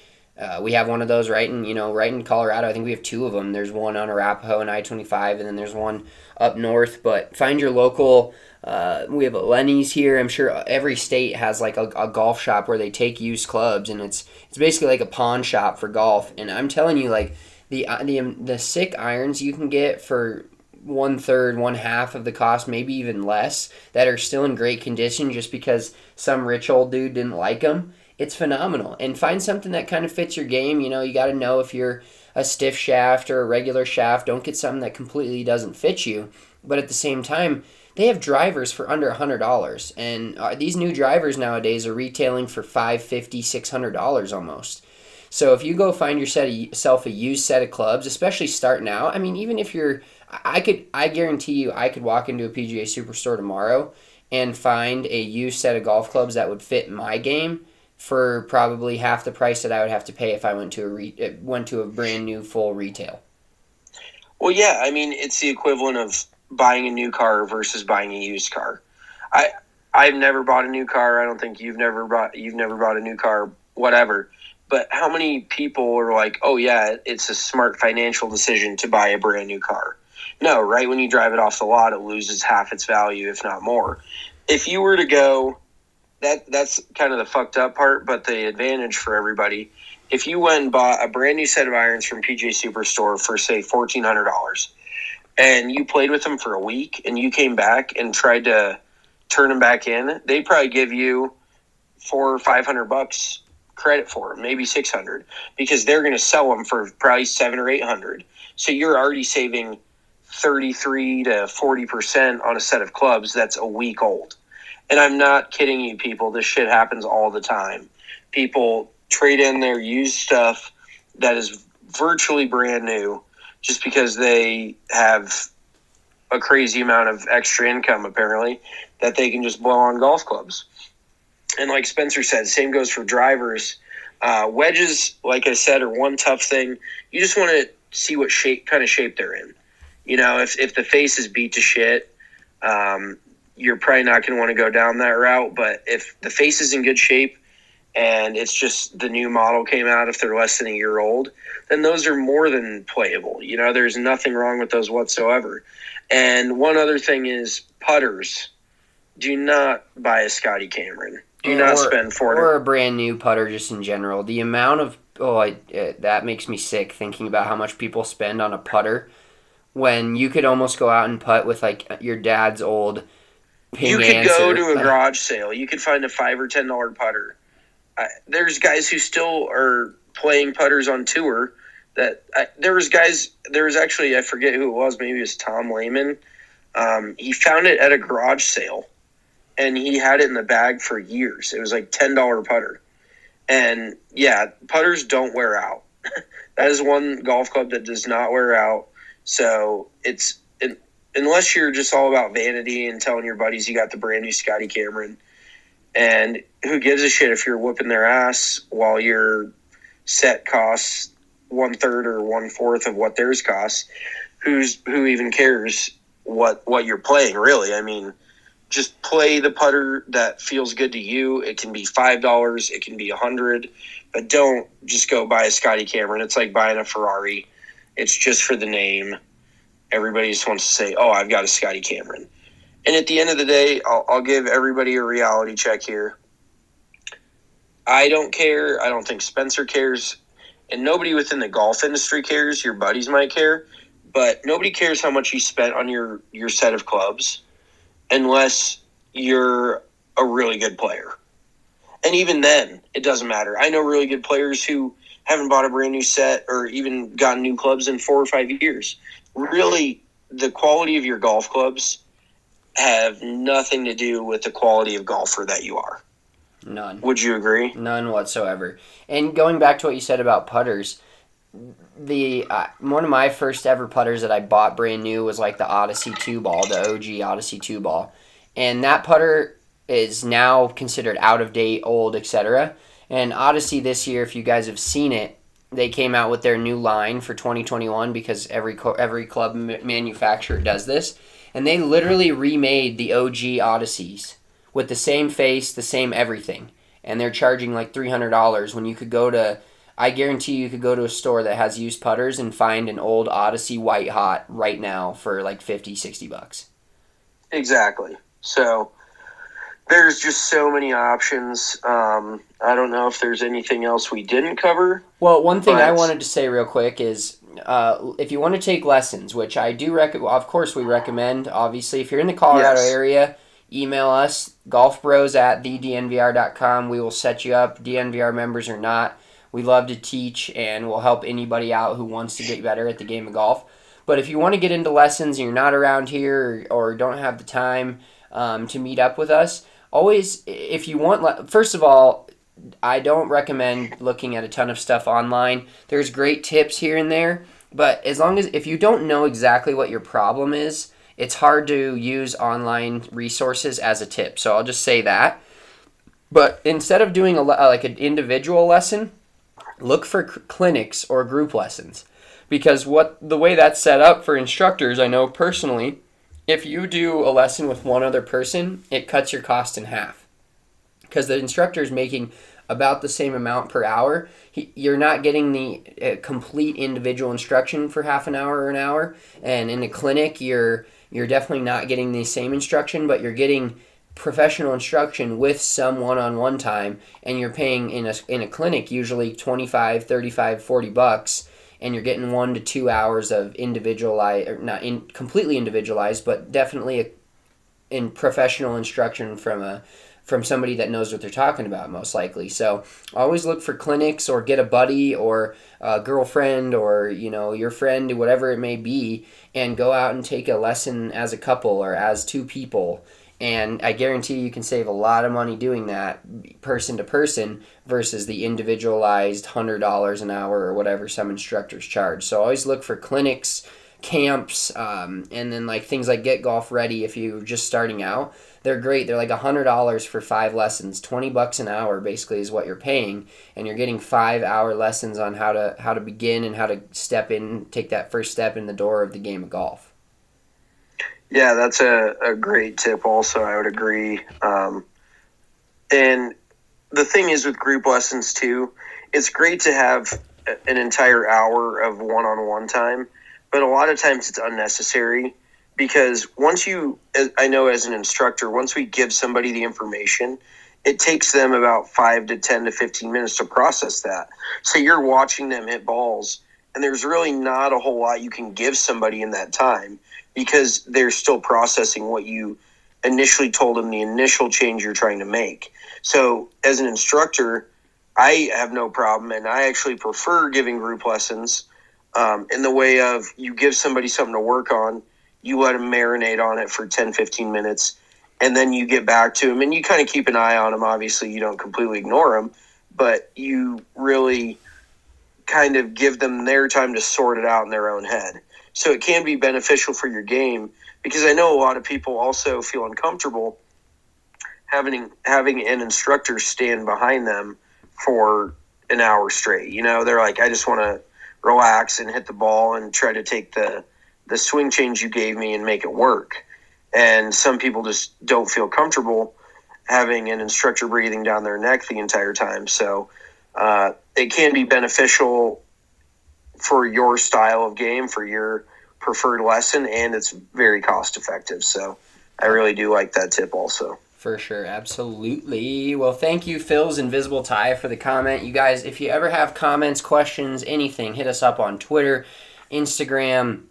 uh, we have one of those right in you know right in Colorado. I think we have two of them. There's one on Arapahoe and I twenty five, and then there's one up north. But find your local. Uh, we have a Lenny's here. I'm sure every state has like a, a, golf shop where they take used clubs, and it's it's basically like a pawn shop for golf. And I'm telling you, like the uh, the um, the sick irons you can get for one third, one half of the cost, maybe even less, that are still in great condition just because some rich old dude didn't like them it's phenomenal. And find something that kind of fits your game. You know, you got to know if you're a stiff shaft or a regular shaft. Don't get something that completely doesn't fit you. But at the same time, they have drivers for under $100. And uh, these new drivers nowadays are retailing for $550, $600 almost. So if you go find yourself a used set of clubs, especially starting out, I mean, even if you're, I could, I guarantee you, I could walk into a PGA Superstore tomorrow and find a used set of golf clubs that would fit my game for probably half the price that I would have to pay if I went to a re- uh, went to a brand new full retail. Well, yeah, I mean it's the equivalent of buying a new car versus buying a used car. I I've never bought a new car. I don't think you've never bought you've never bought a new car. Whatever. But how many people are like, oh, yeah, it's a smart financial decision to buy a brand new car? No, right when you drive it off the lot, it loses half its value, if not more. If you were to go, that that's kind of the fucked up part, but the advantage for everybody. If you went and bought a brand new set of irons from PGA Superstore for say fourteen hundred dollars, and you played with them for a week, and you came back and tried to turn them back in, they'd probably give you four or five hundred bucks credit for them, maybe six hundred, because they're going to sell them for probably seven or eight hundred. So you're already saving 33 to 40% on a set of clubs that's a week old. And I'm not kidding you, people. This shit happens all the time. People trade in their used stuff that is virtually brand new just because they have a crazy amount of extra income, apparently, that they can just blow on golf clubs. And like Spencer said, same goes for drivers. Uh, wedges, like I said, are one tough thing. You just want to see what shape, kind of shape they're in. You know, if, if the face is beat to shit, um, you're probably not going to want to go down that route. But if the face is in good shape and it's just the new model came out, if they're less than a year old, then those are more than playable. You know, there's nothing wrong with those whatsoever. And one other thing is putters. Do not buy a Scotty Cameron. Do not or, spend four or a brand new putter just in general. The amount of oh, I, uh, that makes me sick thinking about how much people spend on a putter when you could almost go out and putt with like your dad's old. You could go to a garage sale. You could find a five or ten dollar putter. I, there's guys who still are playing putters on tour. That I, there was guys. There was actually I forget who it was. Maybe it was Tom Lehman. Um, he found it at a garage sale, and he had it in the bag for years. It was like ten dollar putter, and yeah, putters don't wear out. that is one golf club that does not wear out. So it's it, unless you're just all about vanity and telling your buddies you got the brand new Scotty Cameron, and who gives a shit if you're whooping their ass while your set costs one third or one fourth of what theirs costs. Who's who even cares what what you're playing? Really, I mean, just play the putter that feels good to you. It can be five dollars, it can be a hundred, but don't just go buy a Scotty Cameron. It's like buying a Ferrari. It's just for the name. Everybody just wants to say, "Oh, I've got a Scotty Cameron." And at the end of the day, I'll, I'll give everybody a reality check here. I don't care. I don't think Spencer cares. And nobody within the golf industry cares. Your buddies might care. But nobody cares how much you spent on your, your set of clubs unless you're a really good player. And even then, it doesn't matter. I know really good players who haven't bought a brand new set or even gotten new clubs in four or five years. Really, the quality of your golf clubs have nothing to do with the quality of golfer that you are. None. Would you agree? None whatsoever. And going back to what you said about putters, the uh, one of my first ever putters that I bought brand new was like the Odyssey two ball, the OG Odyssey two ball, and that putter is now considered out of date, old, etc. And Odyssey this year, if you guys have seen it, they came out with their new line for 2021 because every co- every club m- manufacturer does this, and they literally remade the OG Odysseys with the same face, the same everything, and they're charging like three hundred dollars when you could go to. I guarantee you could go to a store that has used putters and find an old Odyssey white hot right now for like 50, 60 bucks. Exactly. So there's just so many options. Um, I don't know if there's anything else we didn't cover. Well, one thing I wanted to say real quick is uh, if you want to take lessons, which I do recommend, of course, we recommend, obviously, if you're in the Colorado Yes. area, email us, golfbros at thednvr.com. We will set you up, DNVR members or not. We love to teach and we'll help anybody out who wants to get better at the game of golf. But if you want to get into lessons and you're not around here or, or don't have the time um, to meet up with us, always, if you want, first of all, I don't recommend looking at a ton of stuff online. There's great tips here and there, but as long as if you don't know exactly what your problem is, it's hard to use online resources as a tip. So I'll just say that. But instead of doing a le- uh, like an individual lesson, look for clinics or group lessons because what the way that's set up for instructors, I know personally, if you do a lesson with one other person, it cuts your cost in half because the instructor is making about the same amount per hour. He, you're not getting the uh, complete individual instruction for half an hour or an hour, and in a clinic, you're you're definitely not getting the same instruction, but you're getting professional instruction with some one-on-one time and you're paying in a, in a clinic usually 25 35 40 bucks and you're getting one to two hours of individualized or not in completely individualized but definitely a, in professional instruction from a from somebody that knows what they're talking about most likely. So always look for clinics or get a buddy or a girlfriend or you know your friend whatever it may be and go out and take a lesson as a couple or as two people and I guarantee you can save a lot of money doing that person to person versus the individualized $100 an hour or whatever some instructors charge. So always look for clinics, camps, um, and then like things like Get Golf Ready if you're just starting out. They're great. They're like $100 for five lessons. 20 bucks an hour basically is what you're paying and you're getting 5 hour lessons on how to how to begin and how to step in, take that first step in the door of the game of golf. Yeah, that's a, a great tip. Also, I would agree. Um, and the thing is with group lessons too, it's great to have an entire hour of one-on-one time, but a lot of times it's unnecessary because once you, I know as an instructor, once we give somebody the information, it takes them about five to ten to fifteen minutes to process that. So you're watching them hit balls, and there's really not a whole lot you can give somebody in that time because they're still processing what you initially told them the initial change you're trying to make. So, as an instructor, I have no problem, and I actually prefer giving group lessons um, in the way of you give somebody something to work on, you let them marinate on it for 10, 15 minutes, and then you get back to them, and you kind of keep an eye on them. Obviously, you don't completely ignore them, but you really kind of give them their time to sort it out in their own head. So it can be beneficial for your game because I know a lot of people also feel uncomfortable having having an instructor stand behind them for an hour straight. You know, they're like, I just want to relax and hit the ball and try to take the the swing change you gave me and make it work. And some people just don't feel comfortable having an instructor breathing down their neck the entire time. So uh, it can be beneficial for your style of game, for your preferred lesson, and it's very cost effective. So I really do like that tip also. For sure, absolutely. Well, thank you, Phil's Invisible Tie, for the comment. You guys, if you ever have comments, questions, anything, hit us up on Twitter, Instagram,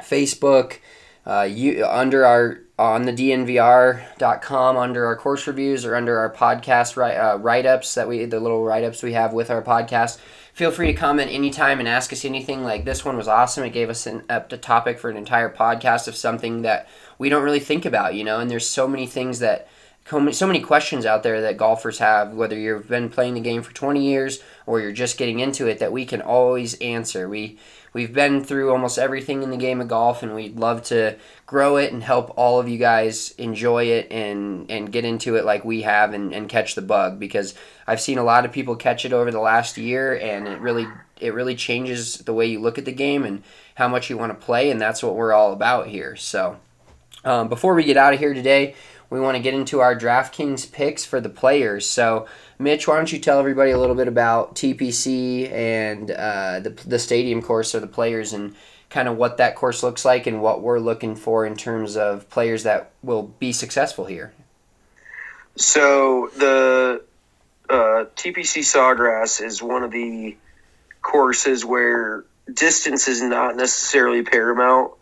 Facebook, uh, you under our on the dnvr.com under our course reviews or under our podcast write, uh, write-ups that we the little write-ups we have with our podcast feel free to comment anytime and ask us anything. Like this one was awesome. It gave us an, a, a topic for an entire podcast of something that we don't really think about, you know. And there's so many things that so many questions out there that golfers have, whether you've been playing the game for 20 years or you're just getting into it, that we can always answer. We we've been through almost everything in the game of golf, and we'd love to grow it and help all of you guys enjoy it and and get into it like we have and, and catch the bug. Because I've seen a lot of people catch it over the last year, and it really it really changes the way you look at the game and how much you want to play, and that's what we're all about here. So. Um, before we get out of here today, we want to get into our DraftKings picks for the players. So, Mitch, why don't you tell everybody a little bit about TPC and uh, the, the stadium course or the players and kind of what that course looks like and what we're looking for in terms of players that will be successful here? So, the uh, TPC Sawgrass is one of the courses where distance is not necessarily paramount.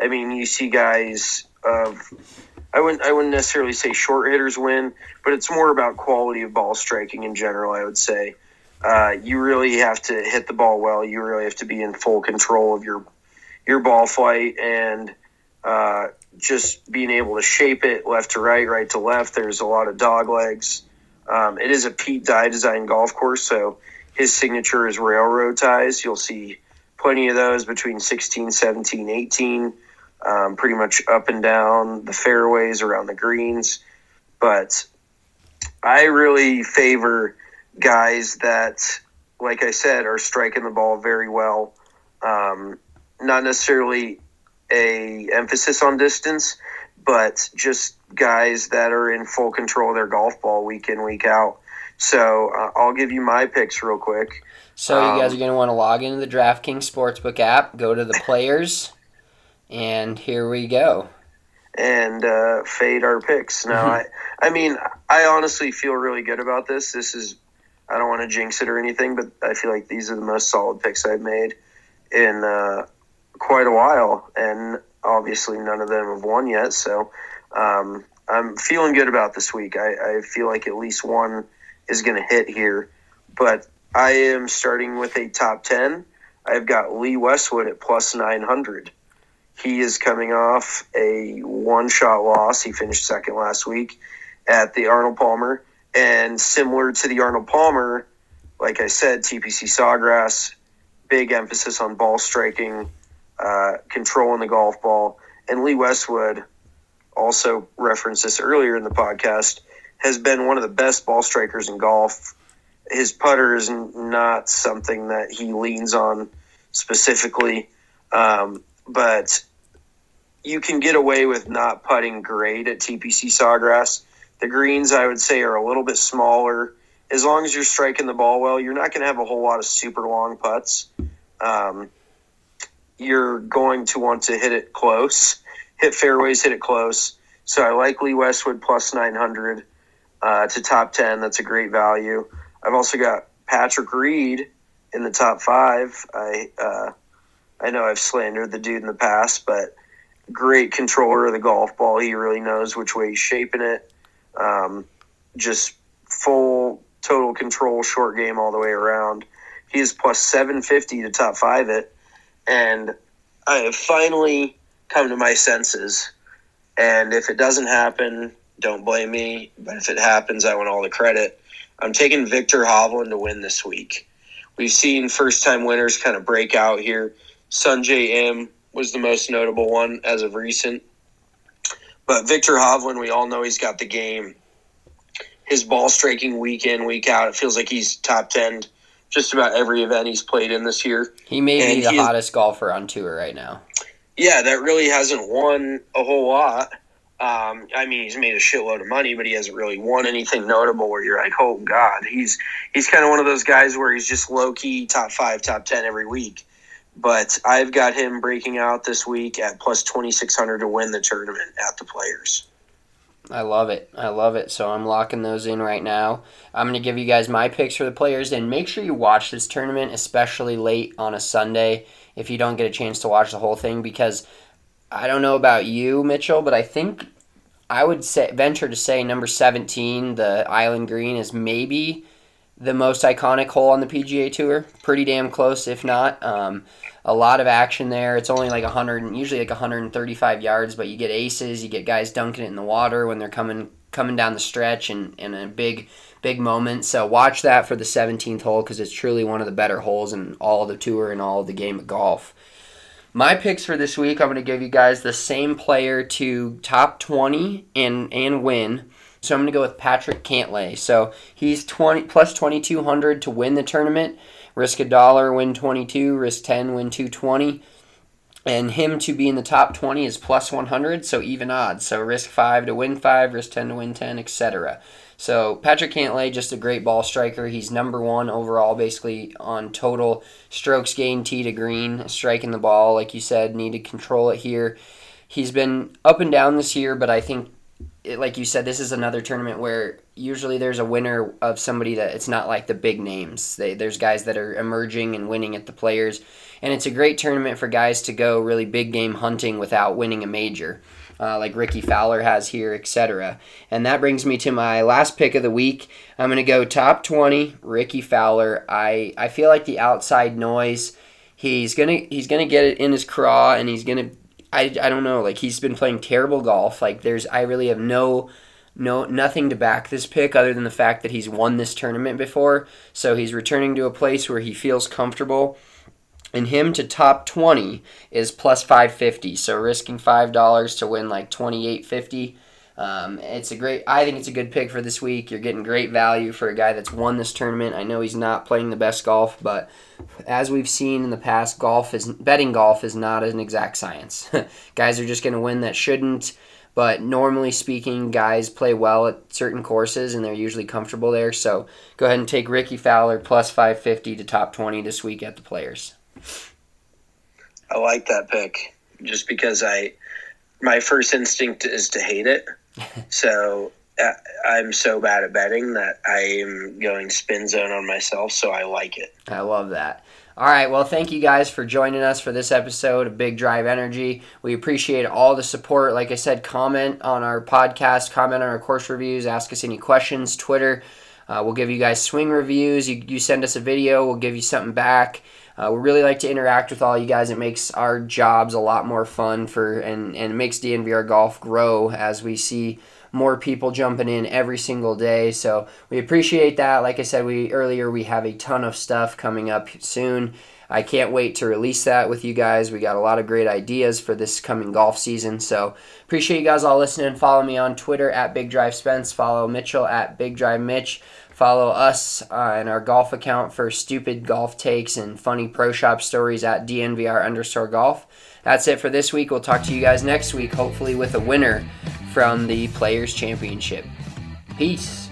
I mean, you see guys of I wouldn't I wouldn't necessarily say short hitters win, but it's more about quality of ball striking in general. I would say uh, you really have to hit the ball well. You really have to be in full control of your your ball flight and uh, just being able to shape it left to right, right to left. There's a lot of dog legs. Um, it is a Pete Dye design golf course, so his signature is railroad ties. You'll see plenty of those between 16, 17, 18 um, pretty much up and down the fairways around the greens. But I really favor guys that, like I said, are striking the ball very well. Um, not necessarily a emphasis on distance, but just guys that are in full control of their golf ball week in, week out. So uh, I'll give you my picks real quick. So you guys Um, are going to want to log into the DraftKings Sportsbook app, go to the players, and here we go. and uh, fade our picks. Now, I, I mean, I honestly feel really good about this. This is, I don't want to jinx it or anything, but I feel like these are the most solid picks I've made in uh, quite a while, and obviously none of them have won yet. So um, I'm feeling good about this week. I, I feel like at least one is going to hit here, but I am starting with a top ten. I've got Lee Westwood at plus nine hundred. He is coming off a one shot loss. He finished second last week at the Arnold Palmer. And similar to the Arnold Palmer, like I said, TPC Sawgrass, big emphasis on ball striking, uh, controlling the golf ball. And Lee Westwood, also referenced this earlier in the podcast, has been one of the best ball strikers in golf. His putter is not something that he leans on specifically. Um, but you can get away with not putting great at TPC Sawgrass. The greens, I would say, are a little bit smaller. As long as you're striking the ball well, you're not going to have a whole lot of super long putts. Um, you're going to want to hit it close, hit fairways, hit it close. So I like Lee Westwood plus 900 uh, to top 10. That's a great value. I've also got Patrick Reed in the top five. I uh, I know I've slandered the dude in the past, but great controller of the golf ball. He really knows which way he's shaping it. Um, just full total control, short game all the way around. He is plus 750 to top five it. And I have finally come to my senses. And if it doesn't happen, don't blame me. But if it happens, I want all the credit. I'm taking Viktor Hovland to win this week. We've seen first time winners kind of break out here. Sungjae Im was the most notable one as of recent. But Viktor Hovland, we all know he's got the game. His ball striking week in, week out, it feels like he's top 10 just about every event he's played in this year. He may be the hottest golfer on tour right now. Yeah, that really hasn't won a whole lot. Um, I mean, he's made a shitload of money, but he hasn't really won anything notable where you're like, oh god, he's he's kind of one of those guys where he's just low key top five, top ten every week. But I've got him breaking out this week at plus twenty six hundred to win the tournament at the Players. I love it. I love it. So I'm locking those in right now. I'm going to give you guys my picks for the players and make sure you watch this tournament, especially late on a Sunday if you don't get a chance to watch the whole thing because I don't know about you, Mitchell, but I think I would say venture to say number 17, the Island Green is maybe the most iconic hole on the PGA Tour. Pretty damn close if not. Um, a lot of action there. It's only like 100, usually like 135 yards, but you get aces, you get guys dunking it in the water when they're coming coming down the stretch and in a big big moment. So watch that for the 17th hole because it's truly one of the better holes in all the tour and all the game of golf. My picks for this week, I'm going to give you guys the same player to top 20 and and win. So I'm going to go with Patrick Cantlay. So he's 20 plus 2200 to win the tournament. Risk a dollar, win 22. Risk 10, win 220. And him to be in the top 20 is plus 100, so even odds. So risk 5 to win 5, risk 10 to win 10, etc. So Patrick Cantlay, just a great ball striker. He's number one overall, basically on total strokes gained tee to green, striking the ball, like you said, need to control it here. He's been up and down this year, but I think, like you said, this is another tournament where usually there's a winner of somebody that it's not like the big names. They, there's guys that are emerging and winning at the players, and it's a great tournament for guys to go really big game hunting without winning a major uh, like Rickie Fowler has here, etc. And that brings me to my last pick of the week. I'm going to go top 20, Rickie Fowler. I, I feel like the outside noise, he's to he's to get it in his craw and he's going to I, I don't know, like he's been playing terrible golf. Like there's I really have no no nothing to back this pick other than the fact that he's won this tournament before. So he's returning to a place where he feels comfortable and him to top 20 is plus 550 so risking $5 to win like 2850 um, it's a great i think it's a good pick for this week you're getting great value for a guy that's won this tournament i know he's not playing the best golf but as we've seen in the past golf is betting golf is not an exact science guys are just going to win that shouldn't But normally speaking, guys play well at certain courses and they're usually comfortable there. So go ahead and take Rickie Fowler plus 550 to top 20 this week at the players. I like that pick just because I my first instinct is to hate it. so uh, I'm so bad at betting that I am going spin zone on myself. So I like it. I love that. All right, well, thank you guys for joining us for this episode of Big Drive Energy. We appreciate all the support. Like I said, comment on our podcast, comment on our course reviews, ask us any questions, Twitter. Uh, we'll give you guys swing reviews. You, you send us a video, we'll give you something back. Uh, we really like to interact with all you guys. It makes our jobs a lot more fun for and, and makes DNVR golf grow as we see more people jumping in every single day. So we appreciate that. Like I said, we earlier we have a ton of stuff coming up soon. I can't wait to release that with you guys. We got a lot of great ideas for this coming golf season. So appreciate you guys all listening. Follow me on Twitter at Big Drive Spence. Follow Mitchell at Big Drive Mitch. Follow us uh, and our golf account for stupid golf takes and funny pro shop stories at DNVR underscore golf. That's it for this week. We'll talk to you guys next week, hopefully with a winner from the Players Championship. Peace.